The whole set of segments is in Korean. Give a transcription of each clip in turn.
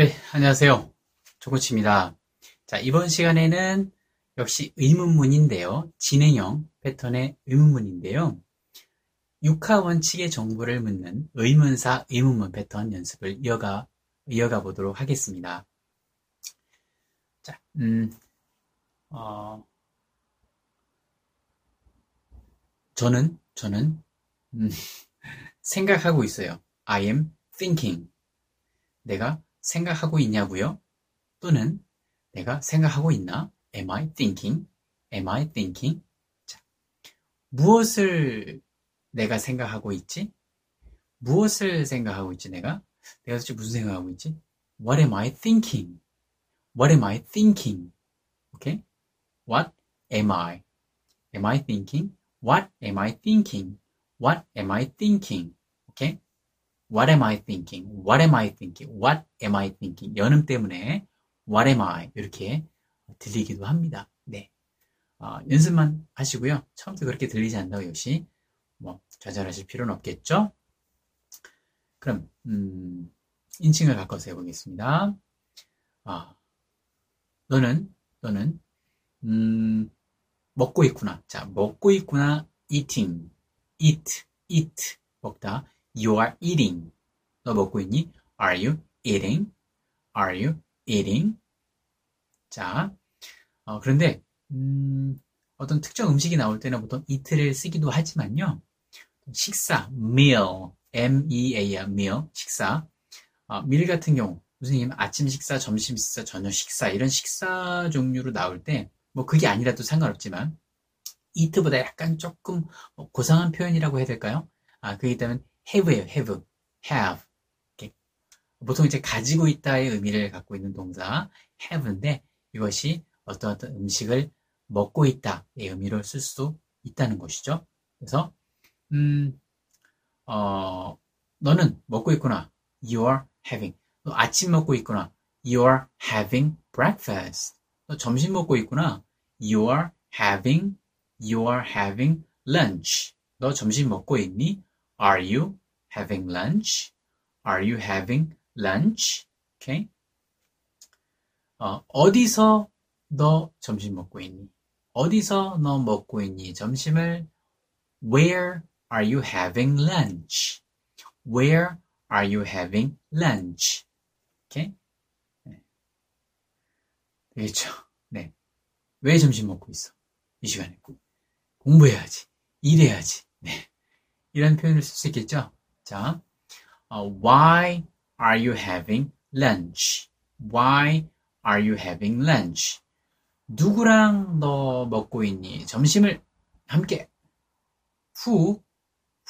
네, 안녕하세요. 조코치입니다. 자, 이번 시간에는 역시 의문문인데요. 진행형 패턴의 의문문인데요. 육하 원칙의 정보를 묻는 의문사 의문문 패턴 연습을 이어가, 이어가 보도록 하겠습니다. 자, 음, 어, 저는, 저는, 음, 생각하고 있어요. I am thinking. 내가 생각하고 있냐고요? 또는 내가 생각하고 있나? Am I thinking? Am I thinking? 자, 무엇을 내가 생각하고 있지? 무엇을 생각하고 있지 내가? 내가 도대체 무슨 생각하고 있지? What am I thinking? What am I thinking? Okay? What am I? Am I thinking? What am I thinking? What am I thinking? Okay? What am I thinking? What am I thinking? What am I thinking? 연음 때문에 What am I? 이렇게 들리기도 합니다. 네. 어, 연습만 하시고요. 처음부터 그렇게 들리지 않는다고 역시 뭐 좌절하실 필요는 없겠죠? 그럼 음, 인칭을 바꿔서 해보겠습니다. 아, 너는 너는 음, 먹고 있구나. 자, 먹고 있구나. eating, eat, eat 먹다. You are eating. 너 먹고 있니? Are you eating? Are you eating? 자, 어, 그런데 음, 어떤 특정 음식이 나올 때는 보통 eat를 쓰기도 하지만요. 식사, meal, M-E-A, meal, 식사. 어, meal 같은 경우, 선생님 아침 식사, 점심 식사, 저녁 식사 이런 식사 종류로 나올 때 뭐 그게 아니라도 상관없지만 eat보다 약간 조금 고상한 표현이라고 해야 될까요? 아, 그게 있다면 have예요, have, have. 이렇게. 보통 이제 가지고 있다의 의미를 갖고 있는 동사 have인데 이것이 어떤 어떤 음식을 먹고 있다의 의미로 쓸 수 있다는 것이죠. 그래서 음, 어, 너는 먹고 있구나. You are having. 너 아침 먹고 있구나. You are having breakfast. 너 점심 먹고 있구나. You are having, you are having lunch. 너 점심 먹고 있니? Are you having lunch? Are you having lunch? Okay? 어, 어디서 너 점심 먹고 있니? 어디서 너 먹고 있니? 점심을 Where are you having lunch? Where are you having lunch? Okay? 네. 되겠죠? 네. 왜 점심 먹고 있어? 이 시간에 공부해야지. 일해야지. 네. 이런 표현을 쓸 수 있겠죠? 자, uh, why are you having lunch? Why are you having lunch? 누구랑 너 먹고 있니? 점심을 함께. Who,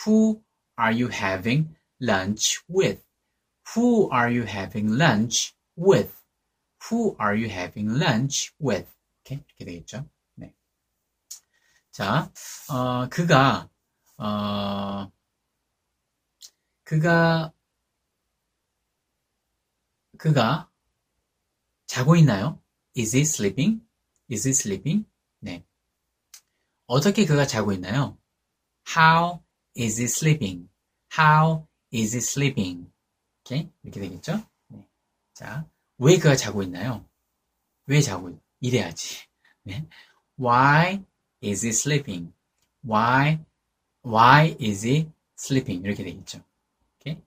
who are you having lunch with? Who are you having lunch with? Who are you having lunch with? 이렇게, 이렇게 되겠죠? 네. 자, 어, 그가 어, 그가 그가 자고 있나요? Is he sleeping? Is he sleeping? 네. 어떻게 그가 자고 있나요? How is he sleeping? How is he sleeping? 이렇게 이렇게 되겠죠? 네. 자, 왜 그가 자고 있나요? 왜 자고 이래야지. 네. Why is he sleeping? Why Why is he sleeping? 이렇게 되겠죠. Okay?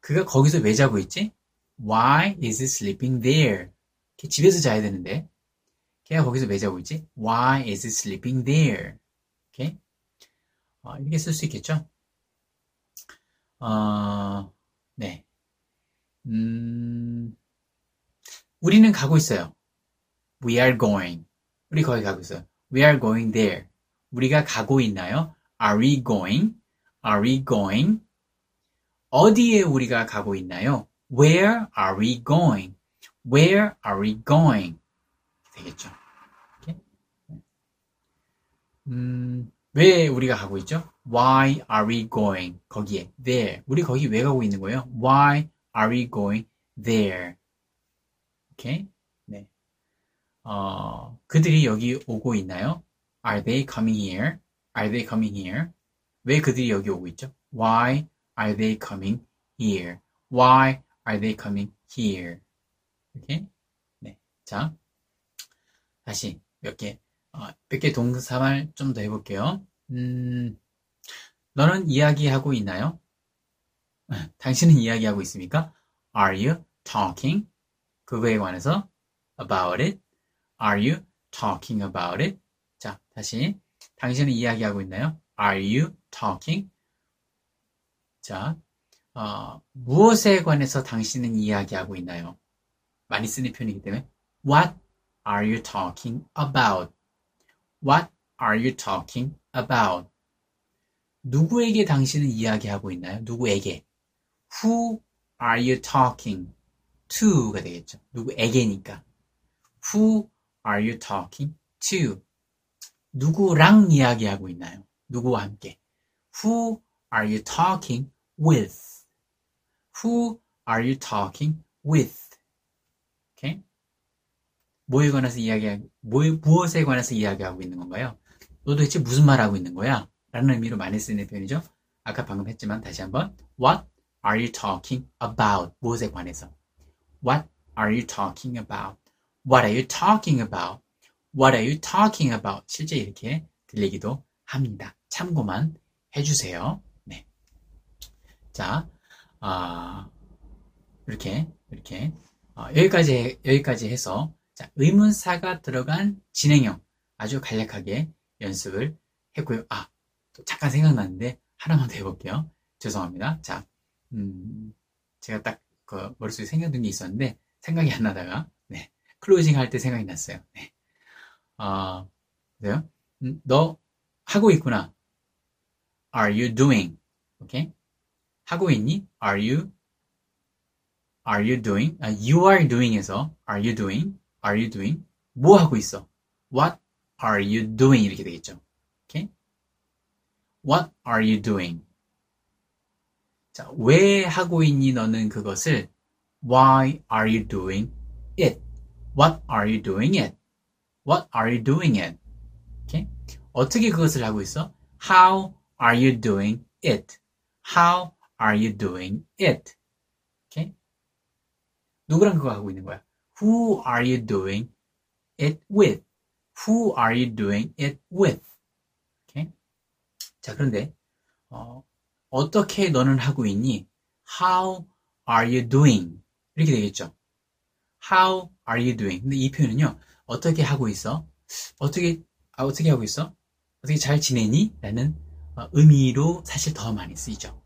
그가 거기서 왜 자고 있지? Why is he sleeping there? 집에서 자야 되는데 걔가 거기서 왜 자고 있지? Why is he sleeping there? Okay? 어, 이렇게 쓸 수 있겠죠? 어, 네. 음, 우리는 가고 있어요. We are going. 우리 거기 가고 있어요. We are going there. 우리가 가고 있나요? Are we going? Are we going? 어디에 우리가 가고 있나요? Where are we going? Where are we going? 되겠죠. 음, 왜 우리가 가고 있죠? Why are we going? 거기에 there. 우리 거기 왜 가고 있는 거예요? Why are we going there? 오케이? 네. 어, 그들이 여기 오고 있나요? Are they coming here? Are they coming here? 왜 그들이 여기 오고 있죠? Why are they coming here? Why are they coming here? 이렇게. 네. 자, 다시 몇 개, 어, 몇개 동사말 좀 더 해볼게요. 음, 너는 이야기하고 있나요? 당신은 이야기하고 있습니까? Are you talking? 그거에 관해서 about it. Are you talking about it? 자, 다시. 당신은 이야기하고 있나요? Are you talking? 자, 어, 무엇에 관해서 당신은 이야기하고 있나요? 많이 쓰는 표현이기 때문에 What are you talking about? What are you talking about? 누구에게 당신은 이야기하고 있나요? 누구에게? Who are you talking to가 되겠죠. 누구에게니까. Who are you talking to? 누구랑 이야기하고 있나요? 누구와 함께? Who are you talking with? Who are you talking with? Okay? 뭐에 관해서 이야기, 뭐, 무엇에 관해서 이야기하고 있는 건가요? 너 도대체 무슨 말 하고 있는 거야? 라는 의미로 많이 쓰는 표현이죠. 아까 방금 했지만 다시 한번. What are you talking about? 무엇에 관해서? What are you talking about? What are you talking about? What are you talking about? 실제 이렇게 들리기도 합니다. 참고만 해주세요. 네. 자, 아, 이렇게, 이렇게, 어, 여기까지, 여기까지 해서, 자, 의문사가 들어간 진행형 아주 간략하게 연습을 했고요. 아, 또 잠깐 생각났는데, 하나만 더 해볼게요. 죄송합니다. 자, 음, 제가 딱, 그, 머릿속에 생각난 게 있었는데, 생각이 안 나다가, 네. 클로징 할 때 생각이 났어요. 네. 아, 그래요? 음, 너 하고 있구나. Are you doing? 오케이? 하고 있니? Are you? Are you doing? 아, you are doing에서 Are you doing? Are you doing? 뭐 하고 있어? What are you doing? 이렇게 되겠죠. 오케이? What are you doing? 자, 왜 하고 있니 너는 그것을 Why are you doing it? What are you doing it? What are you doing it? Okay? 어떻게 그것을 하고 있어? How are you doing it? How are you doing it? Okay? 누구랑 그거 하고 있는 거야? Who are you doing it with? Who are you doing it with? Okay? 자, 그런데 어, 어떻게 너는 하고 있니? How are you doing? 이렇게 되겠죠. How are you doing? 근데 이 표현은요. 어떻게 하고 있어? 어떻게, 아, 어떻게 하고 있어? 어떻게 잘 지내니? 라는 어, 의미로 사실 더 많이 쓰이죠.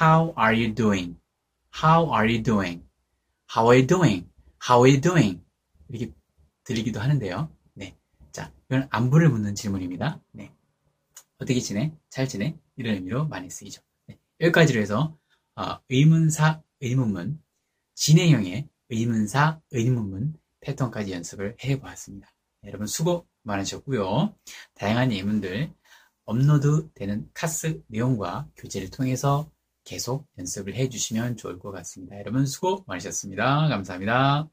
How are you doing? How are you doing? How are you doing? How are you doing? 이렇게 들리기도 하는데요. 네. 자, 이건 안부를 묻는 질문입니다. 네. 어떻게 지내? 잘 지내? 이런 의미로 많이 쓰이죠. 네. 여기까지로 해서 어, 의문사, 의문문, 진행형의 의문사, 의문문, 패턴까지 연습을 해보았습니다. 여러분 수고 많으셨고요. 다양한 예문들 업로드 되는 카스 내용과 교재를 통해서 계속 연습을 해주시면 좋을 것 같습니다. 여러분 수고 많으셨습니다. 감사합니다.